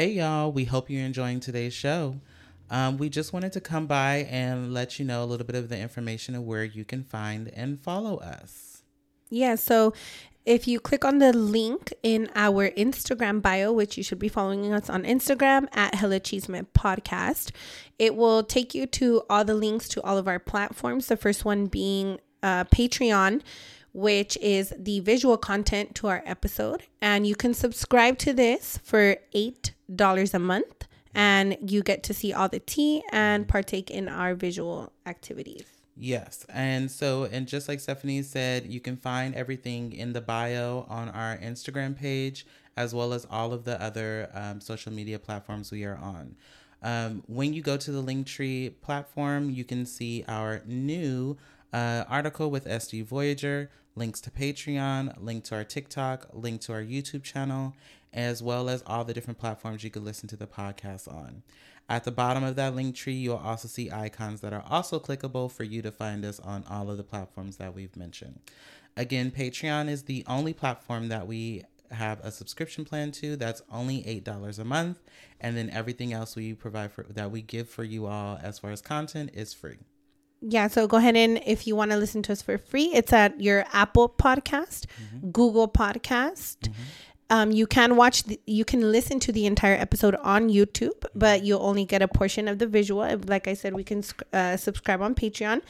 Hey, y'all. We hope you're enjoying today's show. Um, we just wanted to come by and let you know a little bit of the information of where you can find and follow us. Yeah, so if you click on the link in our Instagram bio, which you should be following us on Instagram at Hella Chisme Podcast, it will take you to all the links to all of our platforms. The first one being uh, Patreon, which is the visual content to our episode. And you can subscribe to this for $8 a month, and you get to see all the tea and partake in our visual activities. Yes. And so, and just like Stephanie said, you can find everything in the bio on our Instagram page, as well as all of the other um, social media platforms we are on. Um, when you go to the Linktree platform, you can see our new uh, article with SD Voyager, links to Patreon, link to our TikTok, link to our YouTube channel, as well as all the different platforms you can listen to the podcast on. At the bottom of that link tree, you'll also see icons that are also clickable for you to find us on all of the platforms that we've mentioned. Again, Patreon is the only platform that we have a subscription plan to that's only $8 a month and then everything else we provide for that we give for you all as far as content is free yeah so go ahead and if you want to listen to us for free it's at your apple podcast mm-hmm. google podcast mm-hmm. Um, you can watch, the, you can listen to the entire episode on YouTube, but you'll only get a portion of the visual. Like I said, we can uh, subscribe on Patreon.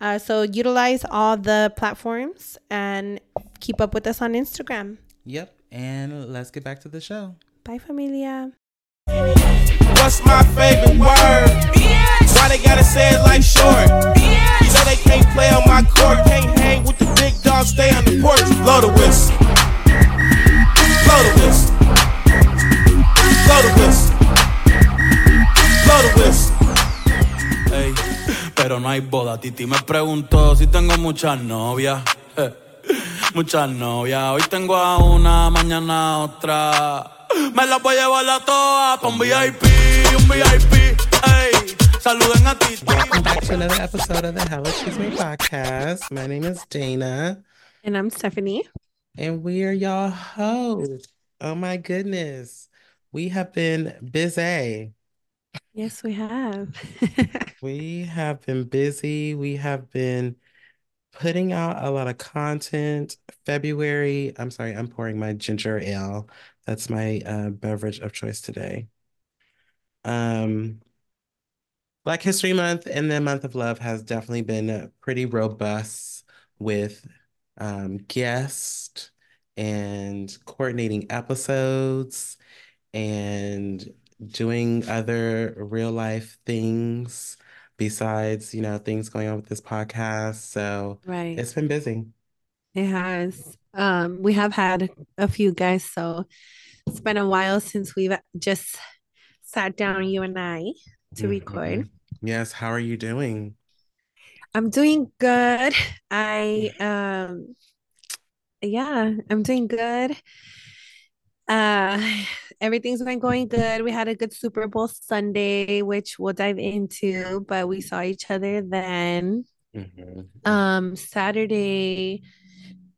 Uh, so utilize all the platforms and keep up with us on Instagram. Yep. And let's get back to the show. Bye, familia. What's my favorite word? Why they gotta say it like short? You know they can't play on my boda. Titi me preguntó si tengo muchas novias. muchas novias. Hoy tengo a una, mañana a otra. Me la voy a llevar a todas pa' un VIP, un VIP. Ey, saluden a Titi. Welcome back to another episode of the Hella Chisme podcast. My name is Dana. And I'm Stephanie. And we are y'all hosts. Oh my goodness. We have been busy. Yes, we have. we have been busy. We have been putting out a lot of content. February, I'm sorry, I'm pouring my ginger ale. That's my uh, beverage of choice today. Um, Black History Month and the Month of Love has definitely been pretty robust with um, guest and coordinating episodes and doing other real life things besides, you know, things going on with this podcast. So right. it's been busy. It has. Um, we have had a few guys, so it's been a while since we've just sat down, you and I, to mm-hmm. record. Yes. How are you doing? I'm doing good. I um yeah, I'm doing good. Uh everything's been going good. We had a good Super Bowl Sunday, which we'll dive into, but we saw each other then. Mm-hmm. Um Saturday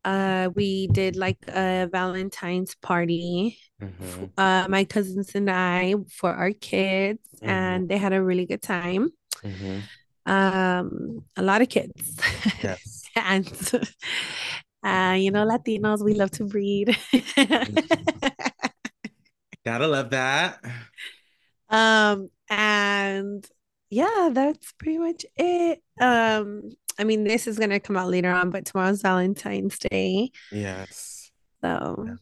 uh we did like a Valentine's party. Mm-hmm. Uh my cousins and I for our kids mm-hmm. and they had a really good time. Mm-hmm um a lot of kids yes and uh you know latinos we love to breed gotta love that um and yeah that's pretty much it um i mean this is gonna come out later on but tomorrow's valentine's day yes so yeah.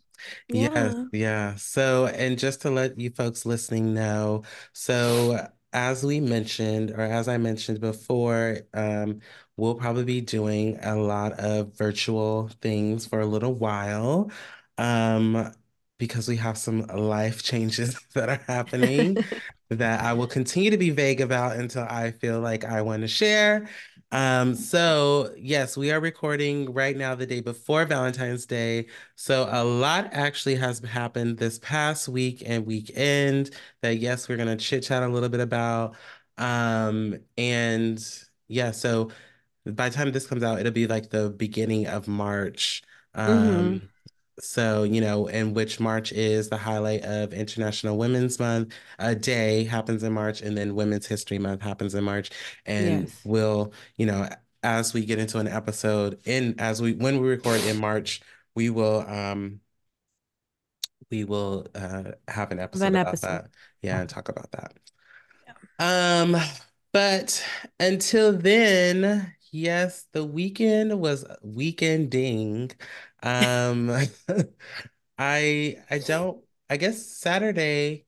Yeah. Yes, yeah. So, and just to let you folks listening know, so as we mentioned, or as I mentioned before, um, we'll probably be doing a lot of virtual things for a little while. Um, because we have some life changes that are happening that I will continue to be vague about until I feel like I want to share. Um, so yes, we are recording right now the day before Valentine's Day. So a lot actually has happened this past week and weekend that yes, we're gonna chit chat a little bit about. Um, and yeah, so by the time this comes out, it'll be like the beginning of March. Um, mm-hmm. So, you know, in which March is the highlight of International Women's Month. A day happens in March, and then Women's History Month happens in March. And Yes. we'll, you know, as we get into an episode in as we when we record in March, we will um we will uh have an episode an about episode. that. Yeah, and talk about that. Um, but until then, yes, the weekend was weekending. Um, I I don't I guess Saturday,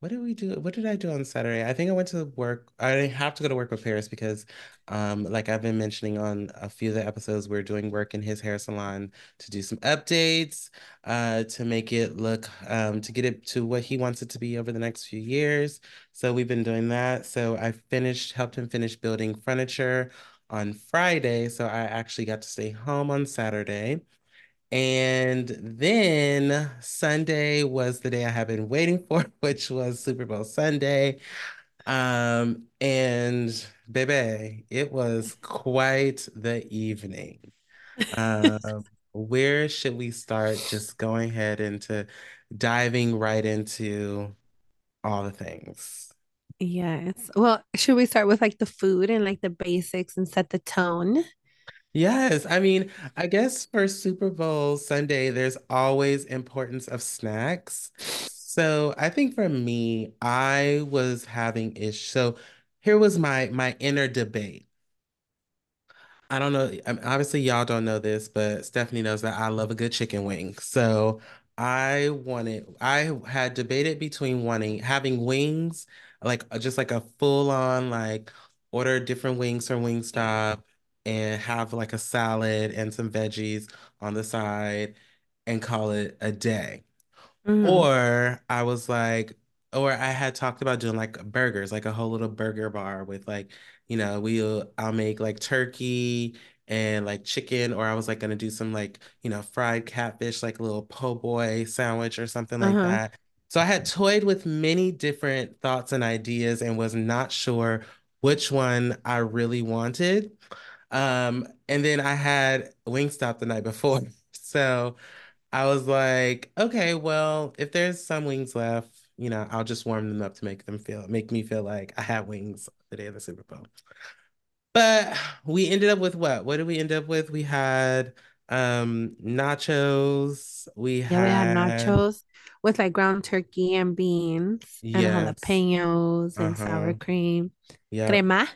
what did we do? What did I do on Saturday? I think I went to work. I have to go to work with Paris because um like I've been mentioning on a few of the episodes, we're doing work in his hair salon to do some updates, uh to make it look um to get it to what he wants it to be over the next few years. So we've been doing that. So I finished, helped him finish building furniture on Friday. So I actually got to stay home on Saturday. And then Sunday was the day I have been waiting for, which was Super Bowl Sunday. Um, and baby, it was quite the evening. Um, where should we start? Just going ahead into diving right into all the things. Yes. Well, should we start with like the food and like the basics and set the tone? Yes, I mean, I guess for Super Bowl Sunday, there's always importance of snacks. So I think for me, I was having ish. So here was my my inner debate. I don't know. Obviously, y'all don't know this, but Stephanie knows that I love a good chicken wing. So I wanted, I had debated between wanting having wings, like uh, just like a full on like order different wings from Wingstop and have like a salad and some veggies on the side and call it a day. hmm Or I was like, or I had talked about doing like burgers, like a whole little burger bar with like, you know, we'll I'll make like turkey and like chicken, or I was like gonna do some like, you know, fried catfish, like a little po' boy sandwich or something like Uh-huh. that. So I had toyed with many different thoughts and ideas and was not sure which one I really wanted. Um, and then I had Wingstop the night before. So I was like, okay, well, if there's some wings left, you know, I'll just warm them up to make them feel, make me feel like I had wings the day of the Super Bowl. But we ended up with what? What did we end up with? We had um nachos. We Yeah, we had had, nachos with like ground turkey and beans and yes. jalapenos and sour Uh-huh. cream. Yep. Crema.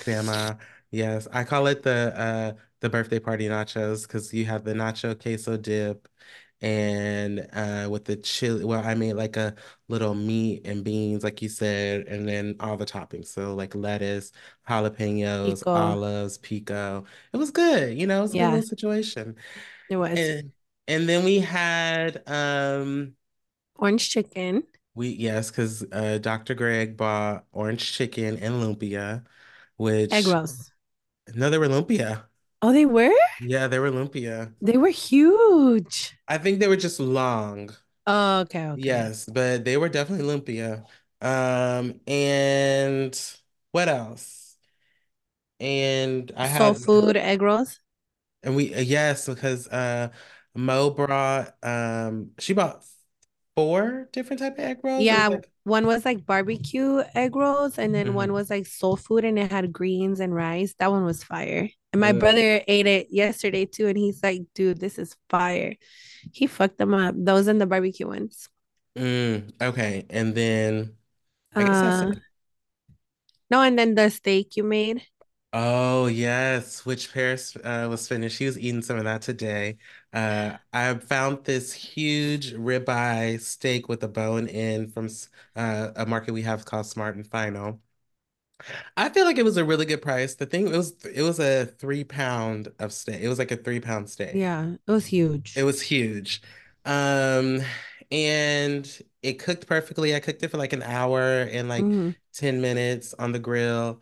Crema. Yes. I call it the uh the birthday party nachos because you have the nacho queso dip and uh with the chili well I made like a little meat and beans like you said and then all the toppings so like lettuce jalapenos Pico. olives pico it was good you know it was a good situation it was. and and then we had um Orange chicken. we yes because uh Dr. Greg bought orange chicken and lumpia which Egg rolls. no they were lumpia Oh, they were? yeah they were lumpia They were huge. I think they were just long Oh, okay, okay. Yes, but they were definitely lumpia. Um, and what else? And I Soul had, food egg rolls. and we, uh, yes, because uh, Mo brought, um, she bought four different type of egg rolls. Yeah, like, one was like barbecue egg rolls, and then one mhm. was like soul food, and it had greens and rice. That one was fire. And my Ugh. brother ate it yesterday too, and he's like, dude, this is fire. He fucked them up. Those and the barbecue ones. Mm, okay, and then I guess Uh, no, and then the steak you made. Oh yes, which Paris uh, was finished. She was eating some of that today. Uh, I found this huge ribeye steak with a bone in from uh, a market we have called Smart and Final. I feel like it was a really good price. The thing it was it was a three pound of steak. It was like a three pound steak. Yeah, it was huge. It was huge. Um, and it cooked perfectly. I cooked it for like an hour and like hmm 10 minutes on the grill.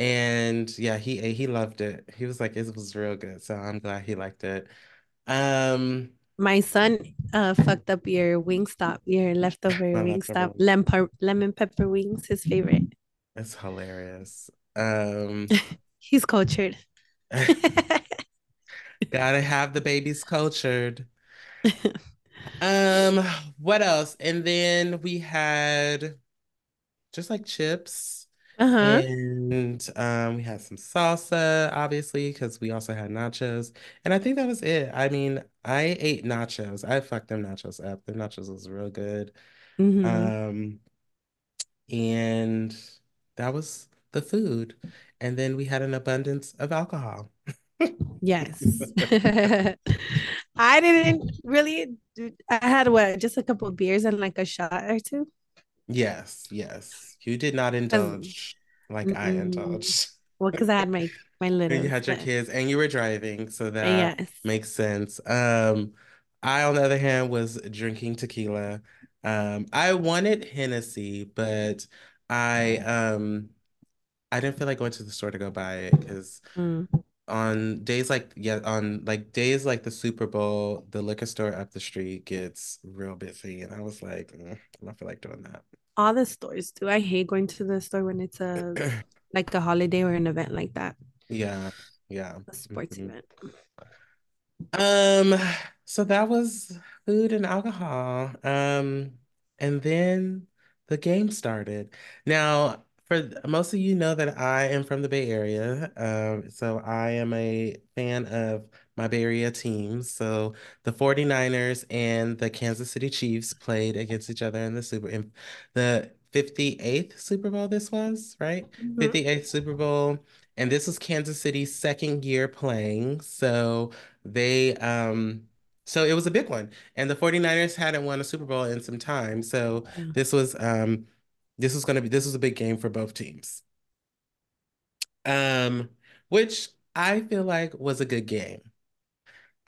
And yeah, he he loved it. He was like, it was real good. So I'm glad he liked it. Um, My son uh fucked up your Wingstop, your leftover Wingstop leftover. lemon pepper, lemon pepper wings, his favorite. It's hilarious. Um, He's cultured. gotta have the babies cultured. Um, what else? And then we had just like chips. Uh-huh. And um, we had some salsa, obviously, because we also had nachos. And I think that was it. I mean, I ate nachos. I fucked them nachos up. The nachos was real good. hmm Um, and that was the food. And then we had an abundance of alcohol. Yes. I didn't really do, I had what, just a couple of beers and like a shot or two. Yes, yes. You did not indulge like I mm, indulged. well, because I had my my little. You had your kids and you were driving, so that yes. makes sense. Um, I, on the other hand, was drinking tequila. Um, I wanted Hennessy, but I um I didn't feel like going to the store to go buy it because Mm. On days like yeah, on like days like the Super Bowl, the liquor store up the street gets real busy, and I was like, mm, I don't feel like doing that. All the stores do. I hate going to the store when it's a like a holiday or an event like that, Yeah, yeah. a sports mhm. event. Um, so that was food and alcohol. Um, and then the game started. Now, for most of you know that I am from the Bay Area. Um, so I am a fan of my Bay Area teams. So the 49ers and the Kansas City Chiefs played against each other in the Super in the 58th Super Bowl this was, right? Mhm. 58th Super Bowl. And this was Kansas City's second year playing. So they um so it was a big one. And the 49ers hadn't won a Super Bowl in some time. So Yeah. this was um this was gonna be this was a big game for both teams. Um, which I feel like was a good game.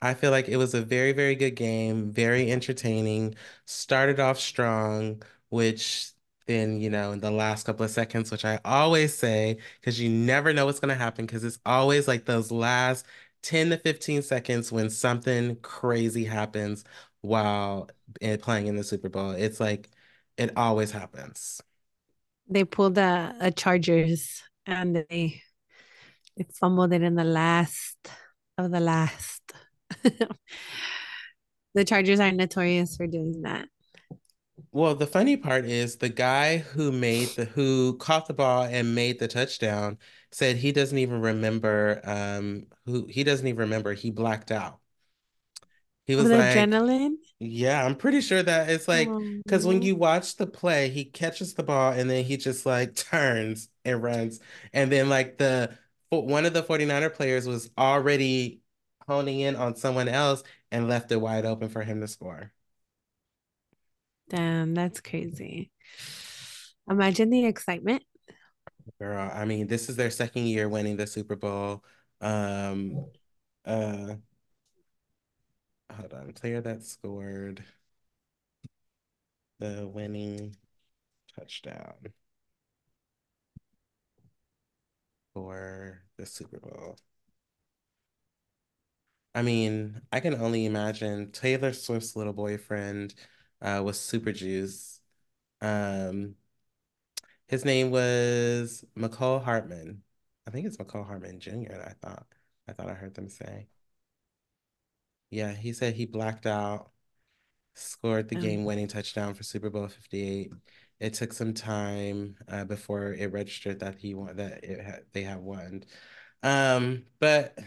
I feel like it was a very, very good game, very entertaining. Started off strong, which then, you know, in the last couple of seconds, which I always say, because you never know what's going to happen, because it's always like those last 10 to 15 seconds when something crazy happens while playing in the Super Bowl. It's like it always happens. They pulled a, a Chargers and they they fumbled it in the last of the last. The Chargers are notorious for doing that. Well, the funny part is the guy who made the who caught the ball and made the touchdown said he doesn't even remember um who he doesn't even remember he blacked out. He was like, adrenaline. Yeah, I'm pretty sure that it's like because when Oh, you watch the play, he catches the ball and then he just like turns and runs. And then like the one of the 49er players was already honing in on someone else and left it wide open for him to score. damn, that's crazy. Imagine the excitement. Girl, I mean, this is their second year winning the Super Bowl. Um, uh, hold on, player that scored the winning touchdown for the Super Bowl. I mean, I can only imagine Taylor Swift's little boyfriend uh, was Super Juice. Um, his name was Mecole Hardman. I think it's Mecole Hardman Jr. I thought. I thought I heard them say. Yeah, he said he blacked out scored the Um, game-winning touchdown for Super Bowl 58. It took some time uh, before it registered that he won that it had they had won. Um, but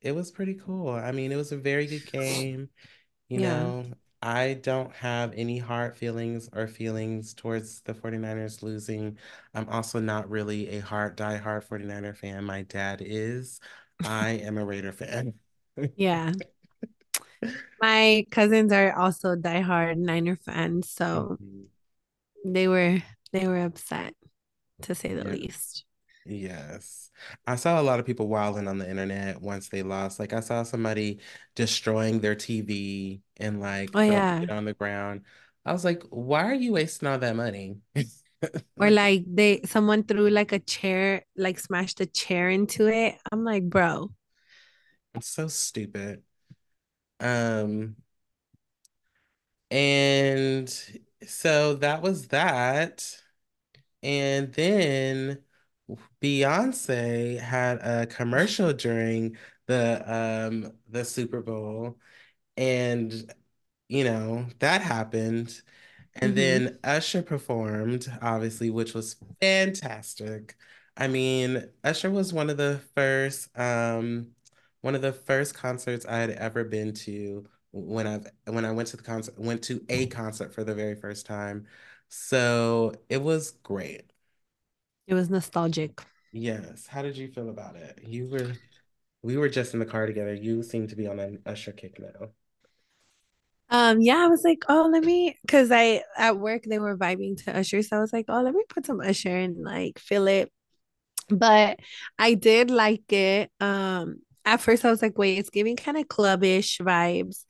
it was pretty cool. I mean, it was a very good game. You yeah. know, I don't have any hard feelings or feelings towards the 49ers losing. I'm also not really a hard die-hard 49er fan. My dad is. I am a Raider fan. Yeah. My cousins are also diehard Niner fans, so Mhm. they were they were upset to say the Yeah. least. Yes. I saw a lot of people wilding on the internet once they lost. Like I saw somebody destroying their TV and like Oh yeah. it on the ground. I was like, why are you wasting all that money? Or Like, like they someone threw like a chair, like smashed a chair into it. I'm like, bro, it's so stupid. Um, and so that was that. And then Beyonce had a commercial during the um the Super Bowl. And you know, that happened. And Mm-hmm. then Usher performed, obviously, which was fantastic. I mean, Usher was one of the first, um, one of the first concerts I had ever been to when I've when I went to the concert, went to a concert for the very first time. So it was great. It was nostalgic. Yes. How did you feel about it? You were, we were just in the car together. You seem to be on an Usher kick now. Um, yeah, I was like, oh, let me, because I at work they were vibing to Usher, so I was like, oh, let me put some Usher and like feel it. But I did like it. Um, at first I was like, wait, it's giving kind of clubbish vibes,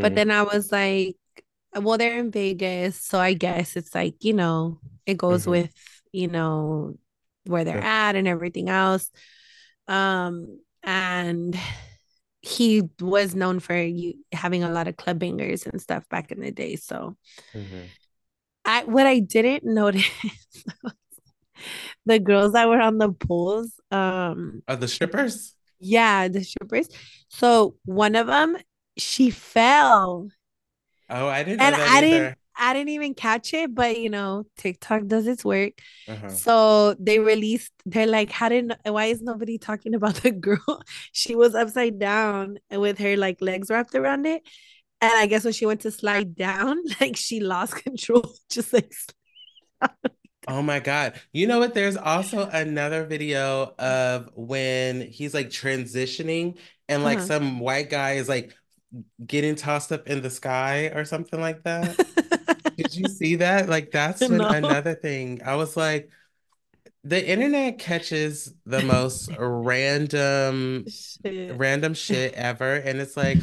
but Mm-hmm. then I was like, well, they're in Vegas, so I guess it's like, you know, it goes Mm-hmm. with, you know, where they're The, at and everything else. Um, and he was known for you having a lot of club bangers and stuff back in the day. So mm-hmm. I what I didn't notice the girls that were on the poles, um, Are the strippers? Yeah, the strippers. So one of them, she fell, Oh, I didn't know and I didn't. I didn't even catch it. But you know, TikTok does its work. Uh-huh. So they released. They're like, how did? Why is nobody talking about the girl? She was upside down and with her like legs wrapped around it. And I guess when she went to slide down, like she lost control, just like Oh my God. You know what? There's also another video of when he's like transitioning and like uh-huh. some white guy is like getting tossed up in the sky or something like that. Did you see that? Like that's no another thing. I was like, the internet catches the most random shit. random shit ever and it's like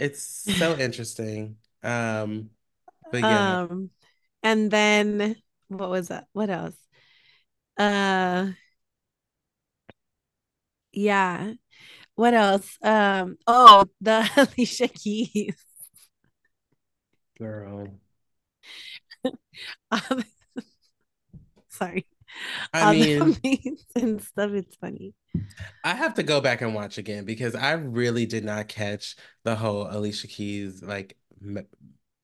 it's so interesting. Um, but yeah. Um, and then what was that? What else? Uh, yeah. What else? Um, oh, the Alicia Keys. Girl. Um, sorry. I mean, and stuff. It's funny. I have to go back and watch again because I really did not catch the whole Alicia Keys like m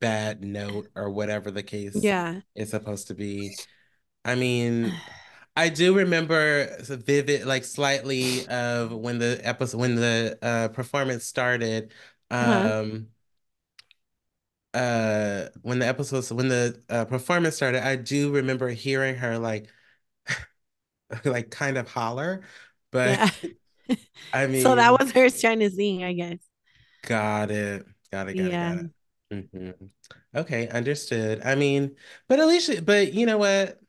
bad note or whatever the case Yeah. is supposed to be. I mean, I do remember vivid, like slightly of when the episode when the uh performance started. Uh-huh. Um, uh, when the episodes when the uh, performance started, I do remember hearing her like like kind of holler, but Yeah. I mean, So that was her trying to sing, I guess. Got it. Got it. Got it. Yeah. Got it. Hmm Okay, understood. I mean, but Alicia, but you know what?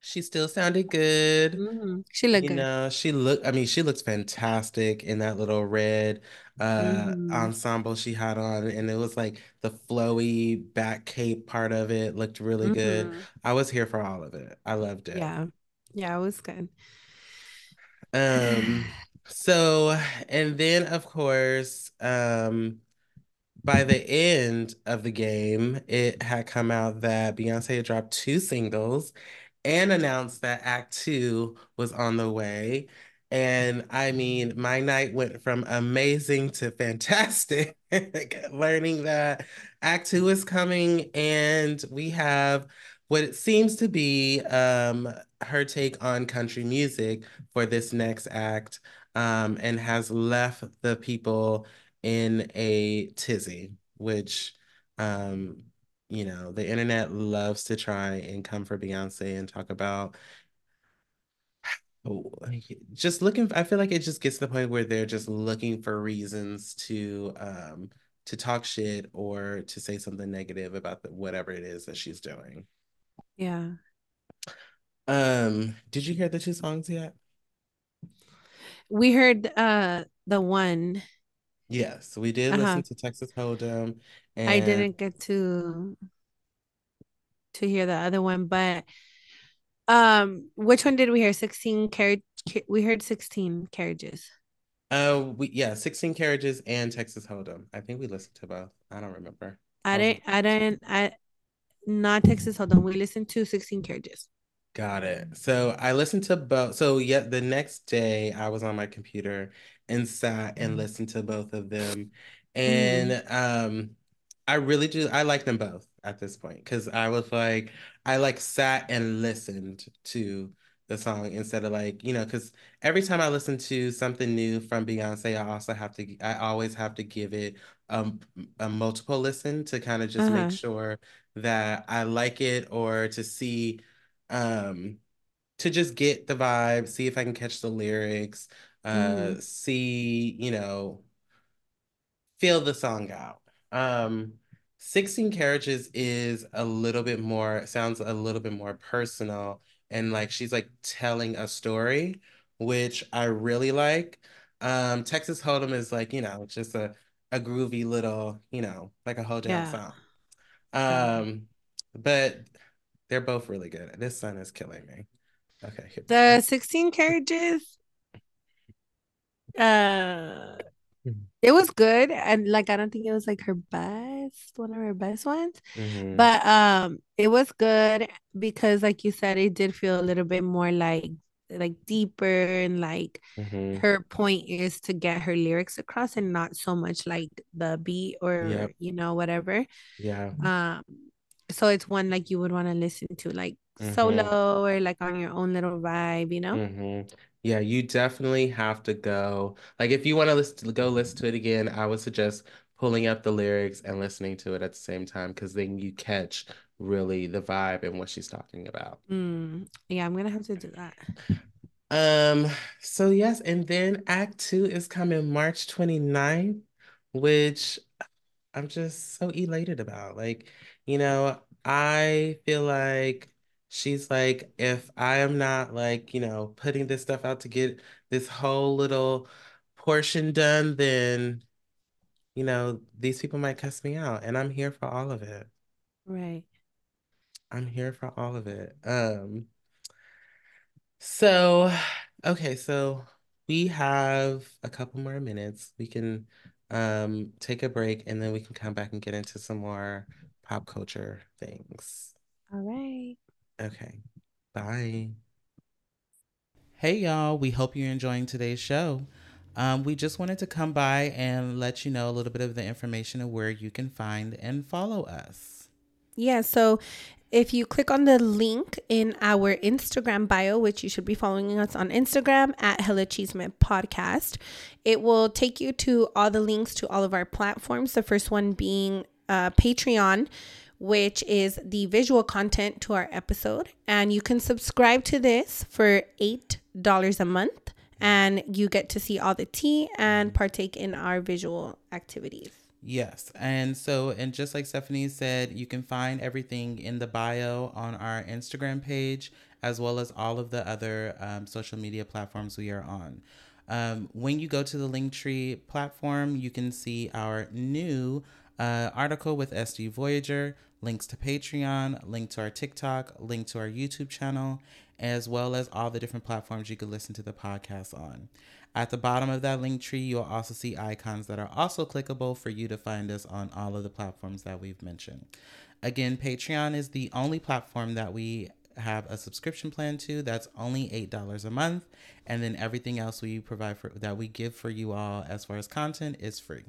She still sounded good. hmm She looked You good. know, she looked, I mean, she looks fantastic in that little red uh hmm ensemble she had on. And it was like the flowy back cape part of it looked really good. hmm I was here for all of it. I loved it. Yeah. Yeah, it was good. Um, so and then of course, um by the end of the game, it had come out that Beyonce had dropped two singles and announced that Act Two was on the way. And I mean, my night went from amazing to fantastic, learning that Act Two is coming, and we have what it seems to be um, her take on country music for this next act, um, and has left the people in a tizzy, which, um, you know, the internet loves to try and come for Beyonce and talk about just looking. I feel like it just gets to the point where they're just looking for reasons to um to talk shit or to say something negative about the, whatever it is that she's doing. Yeah. Um, did you hear the two songs yet? We heard uh the one. Yes, we did Uh-huh. listen to Texas Hold'em I didn't get to to hear the other one, but um which one did we hear? 16 carriage we heard 16 carriages. uh we yeah, 16 Carriages and Texas Hold'em. I think we listened to both. I don't remember. I didn't I didn't I not Texas Hold on. We listened to 16 carriages. Got it. So I listened to both. So yeah, the next day I was on my computer and sat and listened to both of them. Mm-hmm. And um I really do. I like them both at this point because I was like, I like sat and listened to the song instead of like, you know, because every time I listen to something new from Beyonce, I also have to, I always have to give it um, a multiple listen to kind of just Uh-huh. make sure that I like it or to see, um, to just get the vibe, see if I can catch the lyrics, uh, Mhm. see, you know, feel the song out. Um, 16 Carriages is a little bit more, sounds a little bit more personal and like she's like telling a story, which I really like. Um, Texas Hold'em is like, you know, just a, a groovy little, you know, like a hold down Yeah. song. Yeah. Um, but they're both really good. This sun is killing me. Okay, The go. 16 carriages, uh, Mhm. it was good. And like I don't think it was like her best, one of her best ones. Mhm. But um it was good because like you said, it did feel a little bit more like like deeper and like Mhm. her point is to get her lyrics across and not so much like the beat or Yep. you know whatever. Yeah. Um so it's one like you would want to listen to like Mhm. solo or like on your own little vibe, you know? Mm-hmm. Yeah, you definitely have to go. Like, if you want to listen, go listen to it again, I would suggest pulling up the lyrics and listening to it at the same time because then you catch really the vibe and what she's talking about. Mm, yeah, I'm gonna have to do that. Um, so yes, and then Act Two is coming March 29th, which I'm just so elated about. Like, you know, I feel like she's like, if I am not like, you know, putting this stuff out to get this whole little portion done, then, you know, these people might cuss me out. And I'm here for all of it. Right. I'm here for all of it. Um, so okay, so we have a couple more minutes. We can um take a break and then we can come back and get into some more pop culture things. All right. Okay. Bye. Hey y'all, we hope you're enjoying today's show. Um, we just wanted to come by and let you know a little bit of the information of where you can find and follow us. Yeah, so if you click on the link in our Instagram bio, which you should be following us on Instagram at Hella Chisme Podcast, it will take you to all the links to all of our platforms. The first one being uh, Patreon, which is the visual content to our episode. And you can subscribe to this for $8 a month, and you get to see all the tea and partake in our visual activities. Yes. And so, and just like Stephanie said, you can find everything in the bio on our Instagram page, as well as all of the other um, social media platforms we are on. Um, when you go to the Linktree platform, you can see our new uh, article with SD Voyager, links to Patreon, link to our TikTok, link to our YouTube channel, as well as all the different platforms you could listen to the podcast on. At the bottom of that link tree, you'll also see icons that are also clickable for you to find us on all of the platforms that we've mentioned. Again, Patreon is the only platform that we have a subscription plan to that's only $8 a month and then everything else we provide for that we give for you all as far as content is free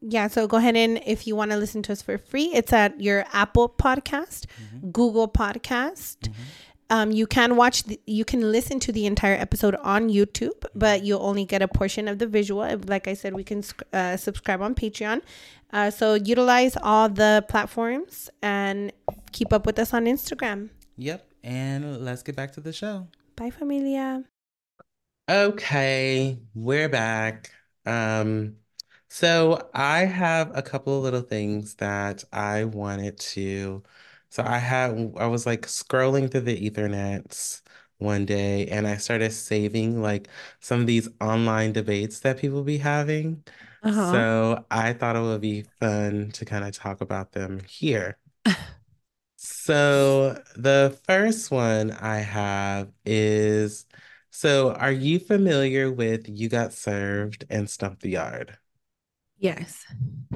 yeah so go ahead and if you want to listen to us for free it's at your apple podcast mm-hmm. google podcast. Mm-hmm. um, you can watch the, you can listen to the entire episode on youtube but you'll only get a portion of the visual. Like i said we can uh, subscribe on patreon. Uh, so utilize all the platforms and keep up with us on instagram. Yep and let's get back to the show. Bye familia. Okay we're back. Um so I have a couple of little things that I wanted to. So I had I was like scrolling through the ethernets one day and I started saving like some of these online debates that people be having. Uh-huh. So I thought it would be fun to kind of talk about them here. so the first one I have is so are you familiar with You Got Served and Stomp the Yard? Yes.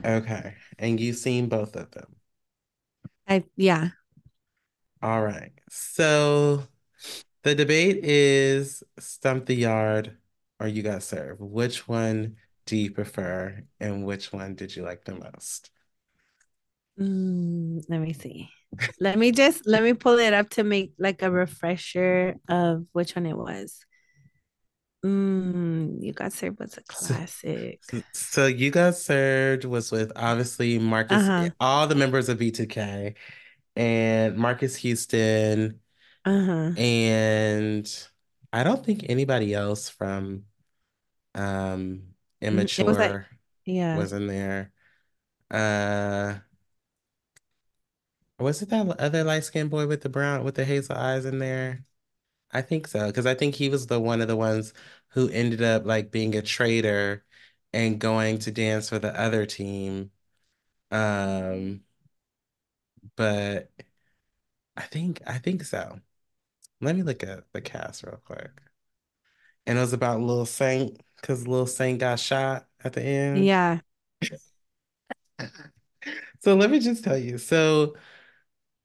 Okay. And you've seen both of them. I yeah. All right. So the debate is Stomp the Yard or You Got Served. Which one do you prefer and which one did you like the most? Mm, let me see. Let me just let me pull it up to make like a refresher of which one it was. Mm, you got served was a classic. so you got served was with obviously Marques, Uh-huh. all the members of B2K, and Marques Houston, Uh-huh. and I don't think anybody else from um Mm, It was like, Immature yeah. was in there. Uh, was it that other light-skinned boy with the brown with the hazel eyes in there? I think so, because I think he was the one of the ones who ended up like being a traitor and going to dance for the other team. Um, but I think I think so. Let me look at the cast real quick. And it was about Lil Saint, because Lil Saint got shot at the end. Yeah. So let me just tell you. So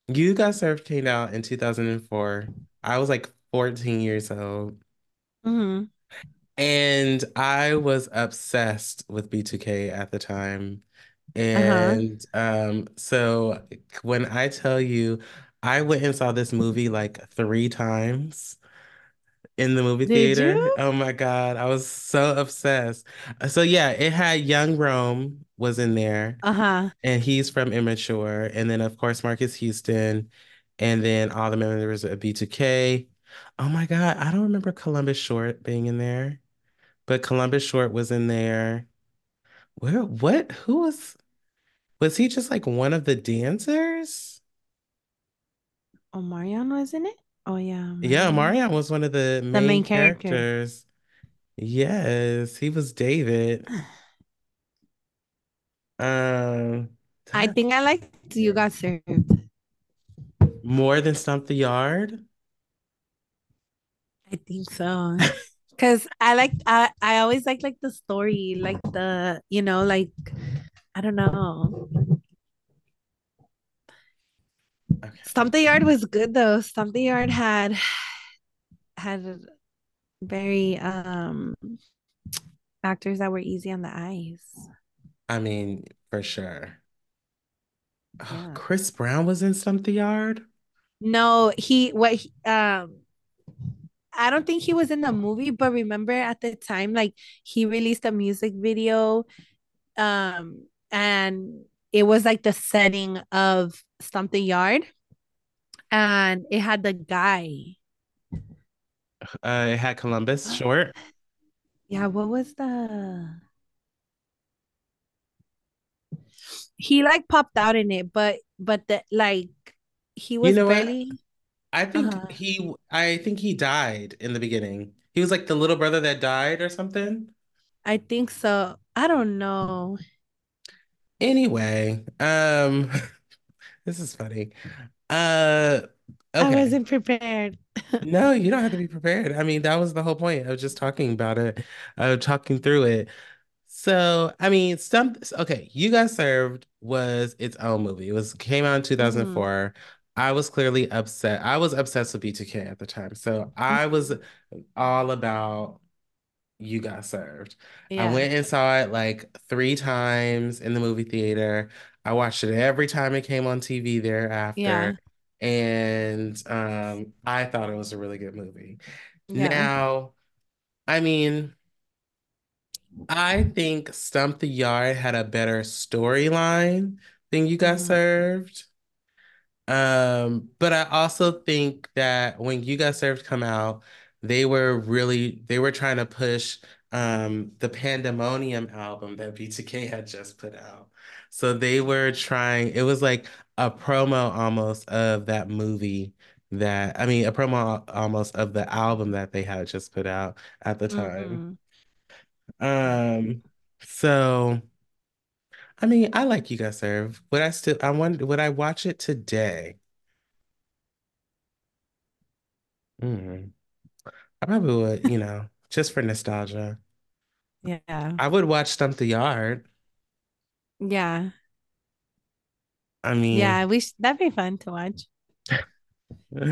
You Got Served came out in 2004. I was like 14 years old. Mm-hmm. And I was obsessed with B2K at the time. Uh-huh. And um, so when I tell you, I went and saw this movie like three times in the movie Did theater. you? Oh my God, I was so obsessed. So yeah, it had Young Rome was in there, Uh-huh. and he's from Immature, and then of course Marques Houston, and then all the members of B2K. Oh my God, I don't remember Columbus Short being in there. But Columbus Short was in there. Where, what? Who was, was he just like one of the dancers? Omarion was in it? Oh yeah, Yeah. Marion was one of the The main main character. characters. Yes, he was David. Um, I think I liked You Got Served. more than Stomp the Yard. I think so. Cause I like I I always like like the story, like the you know, like I don't know. Okay. Stomp the Yard was good though. Stomp the Yard had had very um actors that were easy on the eyes. I mean, for sure. Oh, Yeah. Chris Brown was in Stomp the Yard. No, he what he, um I don't think he was in the movie, but remember at the time, like he released a music video, um, and it was like the setting of Stomp the Yard, and it had the guy. Uh, it had Columbus Short. Yeah, what was the? He like popped out in it, but but the like he You was know what? I think Uh-huh. he I think he died in the beginning. He was like the little brother that died or something. I think so. I don't know. Anyway, um this is funny. Uh I wasn't prepared. No, you don't have to be prepared. I mean, that was the whole point of just talking about it, uh talking through it. So, I mean, some okay, You Got Served was its own movie. It was came out in Mhm. 2004. I was clearly upset. I was obsessed with B2K at the time. So I was all about You Got Served. I went and saw it like three times in the movie theater. I watched it every time it came on TV thereafter. Yeah. And um, I thought it was a really good movie. Yeah. Now, I mean, I think Stomp the Yard had a better storyline than You Got Mhm. Served. Um, but I also think that when You Got Served come out, they were really they were trying to push um the Pandemonium album that B2K had just put out. So they were trying, it was like a promo almost of that movie that I mean a promo almost of the album that they had just put out at the time. Mhm. Um, so I mean I like You Got Served. Would I still I wonder would I watch it today? Hmm. I probably would, you know, just for nostalgia. Yeah. I would watch Stomp the Yard. Yeah. I mean, Yeah. We sh- that'd be fun to watch.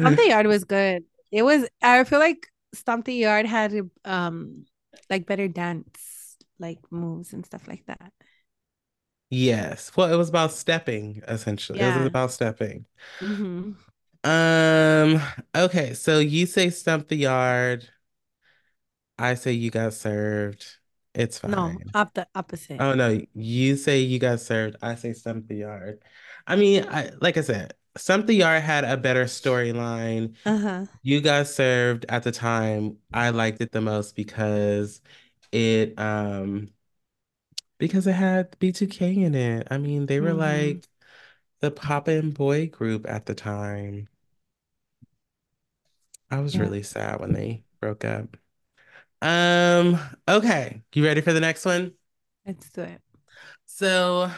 Stomp the Yard was good. It was. I feel like Stomp the Yard had um like better dance like moves and stuff like that. Yes. Well, it was about stepping, essentially. It was about stepping. Mm-hmm. Um, okay, so you say stomp the yard. I say you got served. It's fine. No, up the opposite. Oh no, you say you got served. I say stomp the yard. I mean, I like I said, stump the yard had a better storyline. Uh-huh. You got served at the time. I liked it the most because it um because it had B2K in it. I mean, they were Mm-hmm. like the poppin' boy group at the time. I was Yeah, really sad when they broke up. Um, okay. You ready for the next one? let's do it. So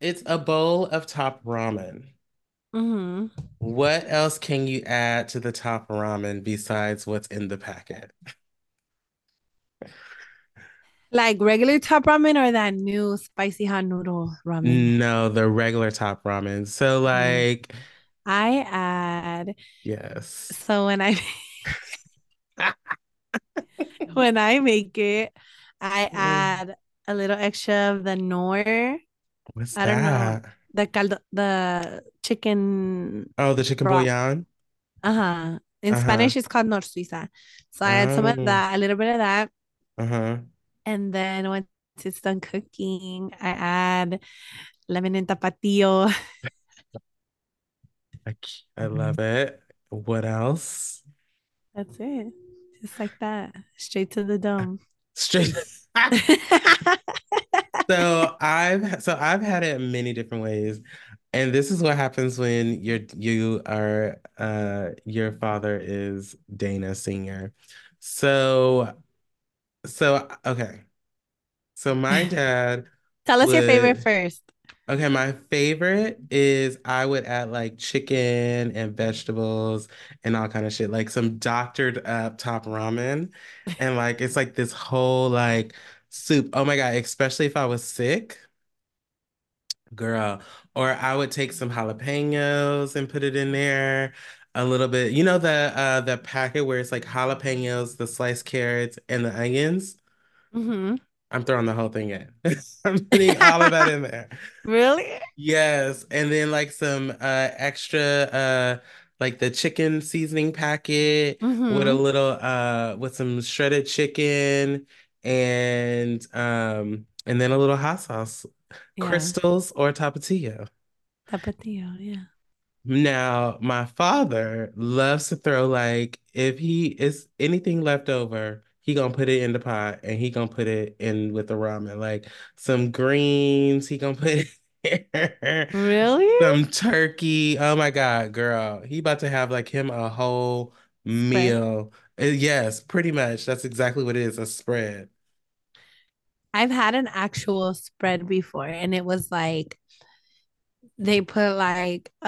it's a bowl of top ramen. Mm-hmm. What else can you add to the top ramen besides what's in the packet? Like regular top ramen or that new spicy hot noodle ramen? No, the regular top ramen. So Mm. like, I add yes. so when I when I make it, I add a little extra of the Knorr. What's I don't know that? the caldo, the chicken Oh, the chicken broth. bouillon? Uh-huh. In Uh-huh. Spanish, it's called Knorr Suiza. So I add some of Oh, that, a little bit of that, uh-huh. And then once it's done cooking, I add lemon and tapatio. I love it. What else? That's it. Just like that. Straight to the dome. Straight. So I've so I've had it many different ways. And this is what happens when you're you are uh your father is Dana Senior. So so okay. So my dad Tell us your favorite first. okay, my favorite is I would add like chicken and vegetables and all kind of shit, like some doctored up top ramen. And like it's like this whole like soup. Oh my God, especially if I was sick. Girl, or I would take some jalapenos and put it in there a little bit. You know the uh the packet where it's like jalapenos, the sliced carrots, and the onions? hmm I'm throwing the whole thing in. I'm putting all of that in there. Really? Yes, and then like some uh extra uh like the chicken seasoning packet with a hmm little uh with some shredded chicken and um and then a little hot sauce, Yeah. crystals or tapatio. Tapatio, yeah. Now, my father loves to throw like if he is anything left over, he gonna put it in the pot and he gonna put it in with the ramen. Like some greens, he gonna put it. Really? Some turkey. Oh my God, girl. He about to have like him a whole meal. Uh, Yes, pretty much. That's exactly what it is, a spread. I've had an actual spread before, and it was like they put like uh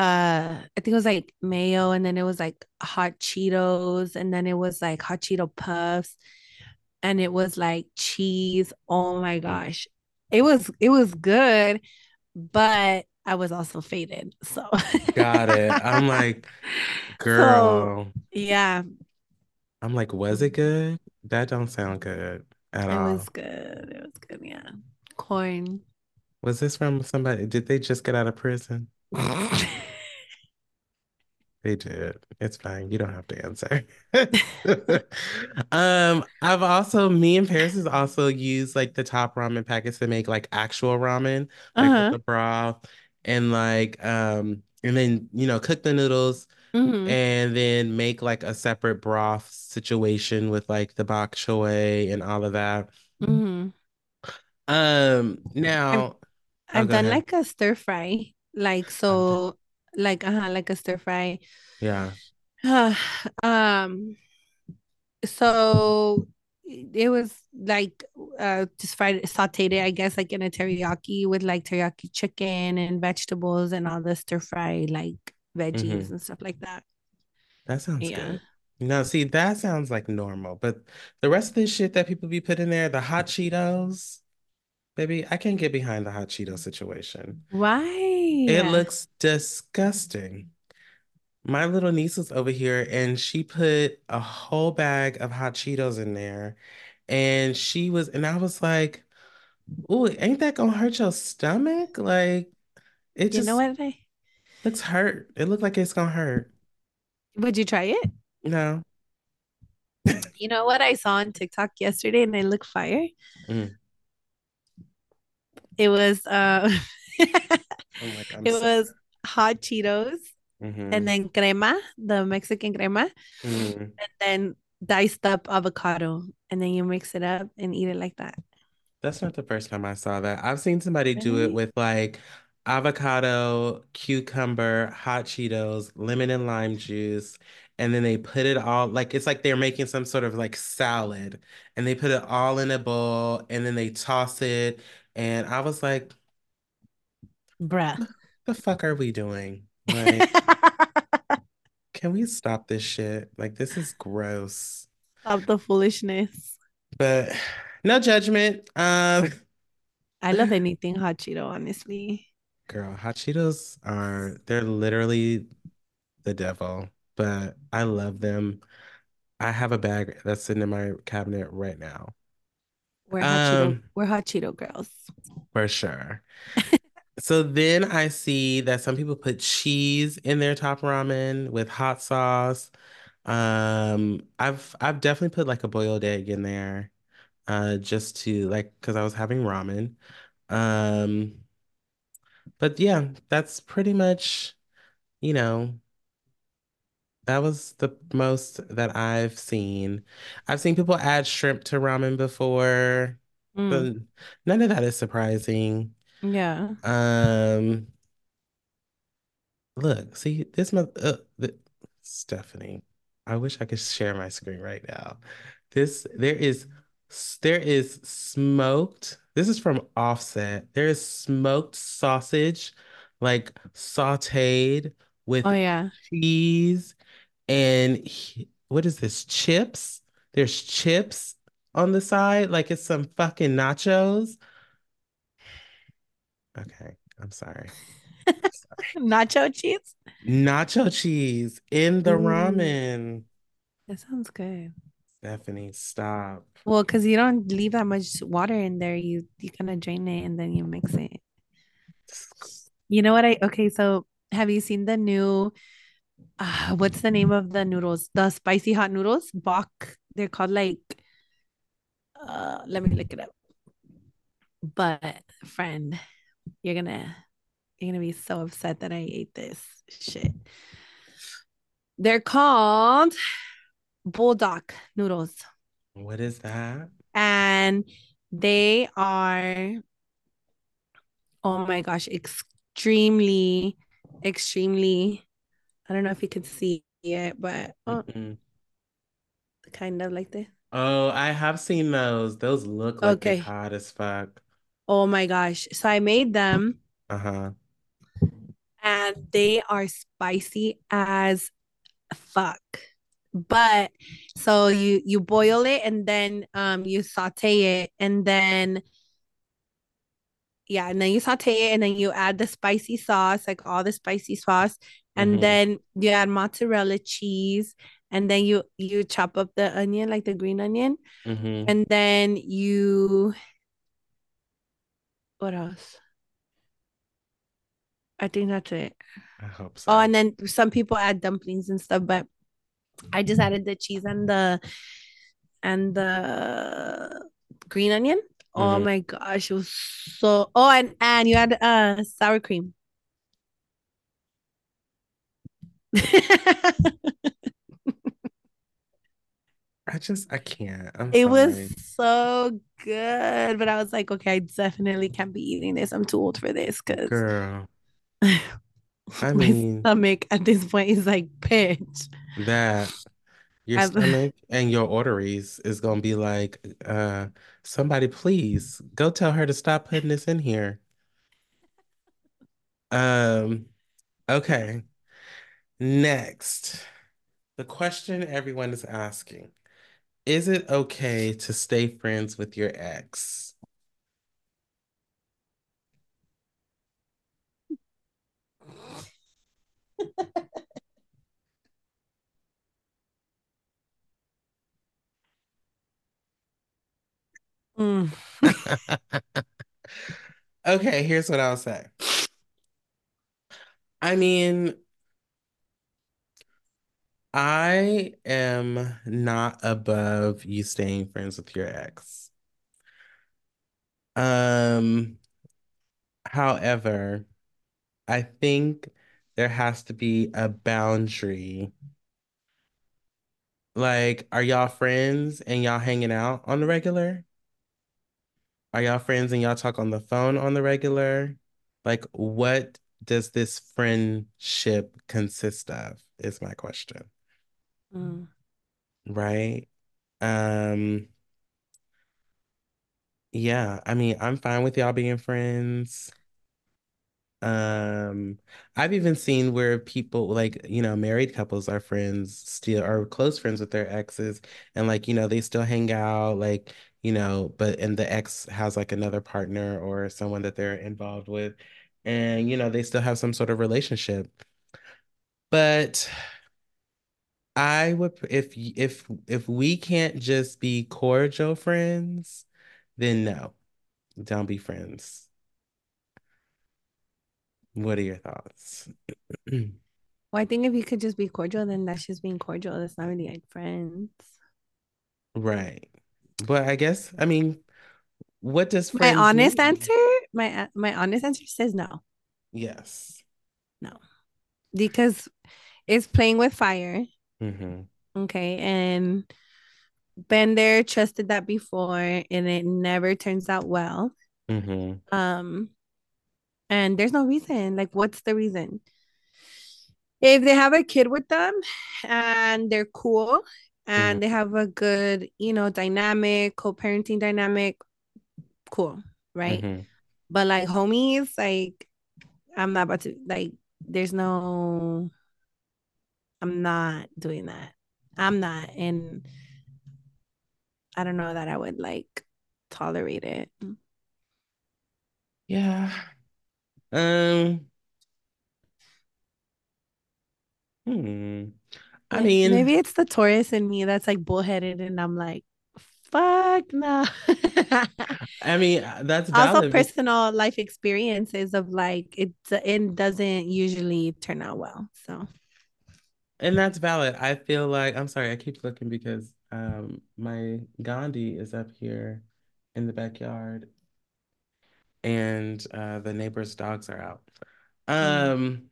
I think it was like mayo, and then it was like hot Cheetos, and then it was like hot Cheeto puffs, and it was like cheese. Oh my gosh. It was it was good, but I was also faded. So Got it. I'm like, so girl. yeah, I'm like, was it good? That don't sound good at it was good. It was good. Yeah. Corn. Was this from somebody? Did they just get out of prison? They did. It's fine. You don't have to answer. Um, I've also, me and Paris has also used like the top ramen packets to make like actual ramen, like Uh-huh. the broth and like um and then you know cook the noodles hmm and then make like a separate broth situation with like the bok choy and all of that. hmm Um, now, I've done ahead. like a stir fry. Like so like uh-huh, like a stir fry. Yeah. Um, so it was like uh just fried sauteed it, I guess, like in a teriyaki with like teriyaki chicken and vegetables and all the stir fry like veggies hmm and stuff like that. That sounds Yeah. good. Now, see, that sounds like normal, but the rest of this shit that people be putting there, the hot Cheetos, baby, I can't get behind the hot Cheeto situation. Why? It looks disgusting. My little niece was over here and she put a whole bag of hot Cheetos in there. And she was, and I was like, Ooh, ain't that gonna hurt your stomach? Like it You know what? I, looks hurt. It looked like it's gonna hurt. would you try it? No. You know what I saw on TikTok yesterday and I look fire? Mm. It was uh I'm like, it so- was hot Cheetos Mhm. and then crema, the Mexican crema, Mm. and then diced up avocado, and then you mix it up and eat it like that. That's not the first time I saw that. I've seen somebody do it with like avocado, cucumber, hot Cheetos, lemon and lime juice, and then they put it all like it's like they're making some sort of like salad, and they put it all in a bowl, and then they toss it, and I was like, Bruh. the fuck are we doing? Like, can we stop this shit? Like, this is gross. Stop the foolishness. But no judgment. Um, I love anything hot Cheeto, honestly. girl, hot Cheetos are they're literally the devil, but I love them. I have a bag that's sitting in my cabinet right now, We're hot Cheeto, Um, we're hot Cheeto girls. for sure. So then I see that some people put cheese in their top ramen with hot sauce. Um, I've I've definitely put like a boiled egg in there, uh, just to like because I was having ramen. Um, but yeah, that's pretty much, you know, that was the most that I've seen. I've seen people add shrimp to ramen before, Mm, but none of that is surprising. yeah. Um, look, see this month, uh, the, Stephanie. I wish I could share my screen right now. This there is there is smoked. This is from Offset. There is smoked sausage, like sautéed with Oh yeah. cheese and he- what is this? Chips? There's chips on the side, like it's some fucking nachos. Okay, I'm sorry. Nacho cheese. Nacho cheese in the Mm. ramen. That sounds good. Stephanie, stop. Well, because you don't leave that much water in there. You you kind of drain it and then you mix it. You know what I okay, so have you seen the new uh what's the name of the noodles? The spicy hot noodles? Bok. They're called like uh let me look it up. But friend, you're gonna you're gonna be so upset that I ate this shit. They're called Buldak noodles. What is that? and they are oh my gosh extremely extremely i don't know if you could see it but oh, Mm-mm. kind of like this Oh, I have seen those. Those look like Okay. hot as fuck. oh my gosh so i made them Uh-huh. and they are spicy as fuck but so you you boil it and then um you saute it and then yeah and then you saute it and then you add the spicy sauce like all the spicy sauce and Mhm. then you add mozzarella cheese and then you you chop up the onion like the green onion Mm-hmm. and then you what else I think that's it I hope so. Oh, and then some people add dumplings and stuff, but I just added the cheese and the and the green onion. Oh Mhm. my gosh, it was so. Oh, and and you had uh sour cream. I just I can't. I'm It was so good, but I was like, okay, I definitely can't be eating this. I'm too old for this because Girl. I my stomach at this point is like, bitch. that your I've- stomach and your arteries is gonna be like, uh, somebody please go tell her to stop putting this in here. Um, okay. Next, the question everyone is asking, is it okay to stay friends with your ex? Mm. Okay, here's what I'll say. I mean, I am not above you staying friends with your ex. Um, however, I think there has to be a boundary. Like, are y'all friends and y'all hanging out on the regular? Are y'all friends and y'all talk on the phone on the regular? Like, what does this friendship consist of? Is my question. Mm. Right? Um, yeah, I mean, I'm fine with y'all being friends. Um, I've even seen where people like, you know, married couples are friends still are close friends with their exes and like, you know, they still hang out, like, you know, but and the ex has like another partner or someone that they're involved with. And, you know, they still have some sort of relationship. But I would if if if we can't just be cordial friends, then no, don't be friends. What are your thoughts? Well, I think if you could just be cordial, then that's just being cordial. That's not really like friends. Right. But I guess, I mean, what does My honest mean? answer, my my honest answer says no. Yes. No. Because it's playing with fire. Mm-hmm. Okay. And been there, trusted that before, and it never turns out well. Mm-hmm. Um, and there's no reason. Like, what's the reason? If they have a kid with them and they're cool and Mm-hmm. they have a good, you know, dynamic, co-parenting dynamic, cool, right? Mm-hmm. But like homies, like I'm not about to like there's no I'm not doing that. I'm not and I don't know that I would like tolerate it. Yeah. Um, hmm. I mean, Maybe it's the Taurus in me that's like bullheaded and I'm like, fuck no. I mean, that's also valid. be- personal life experiences of like it it doesn't usually turn out well. So And that's valid. I feel like, I'm sorry, I keep looking because um my Gandhi is up here in the backyard and uh the neighbor's dogs are out. mm, Um,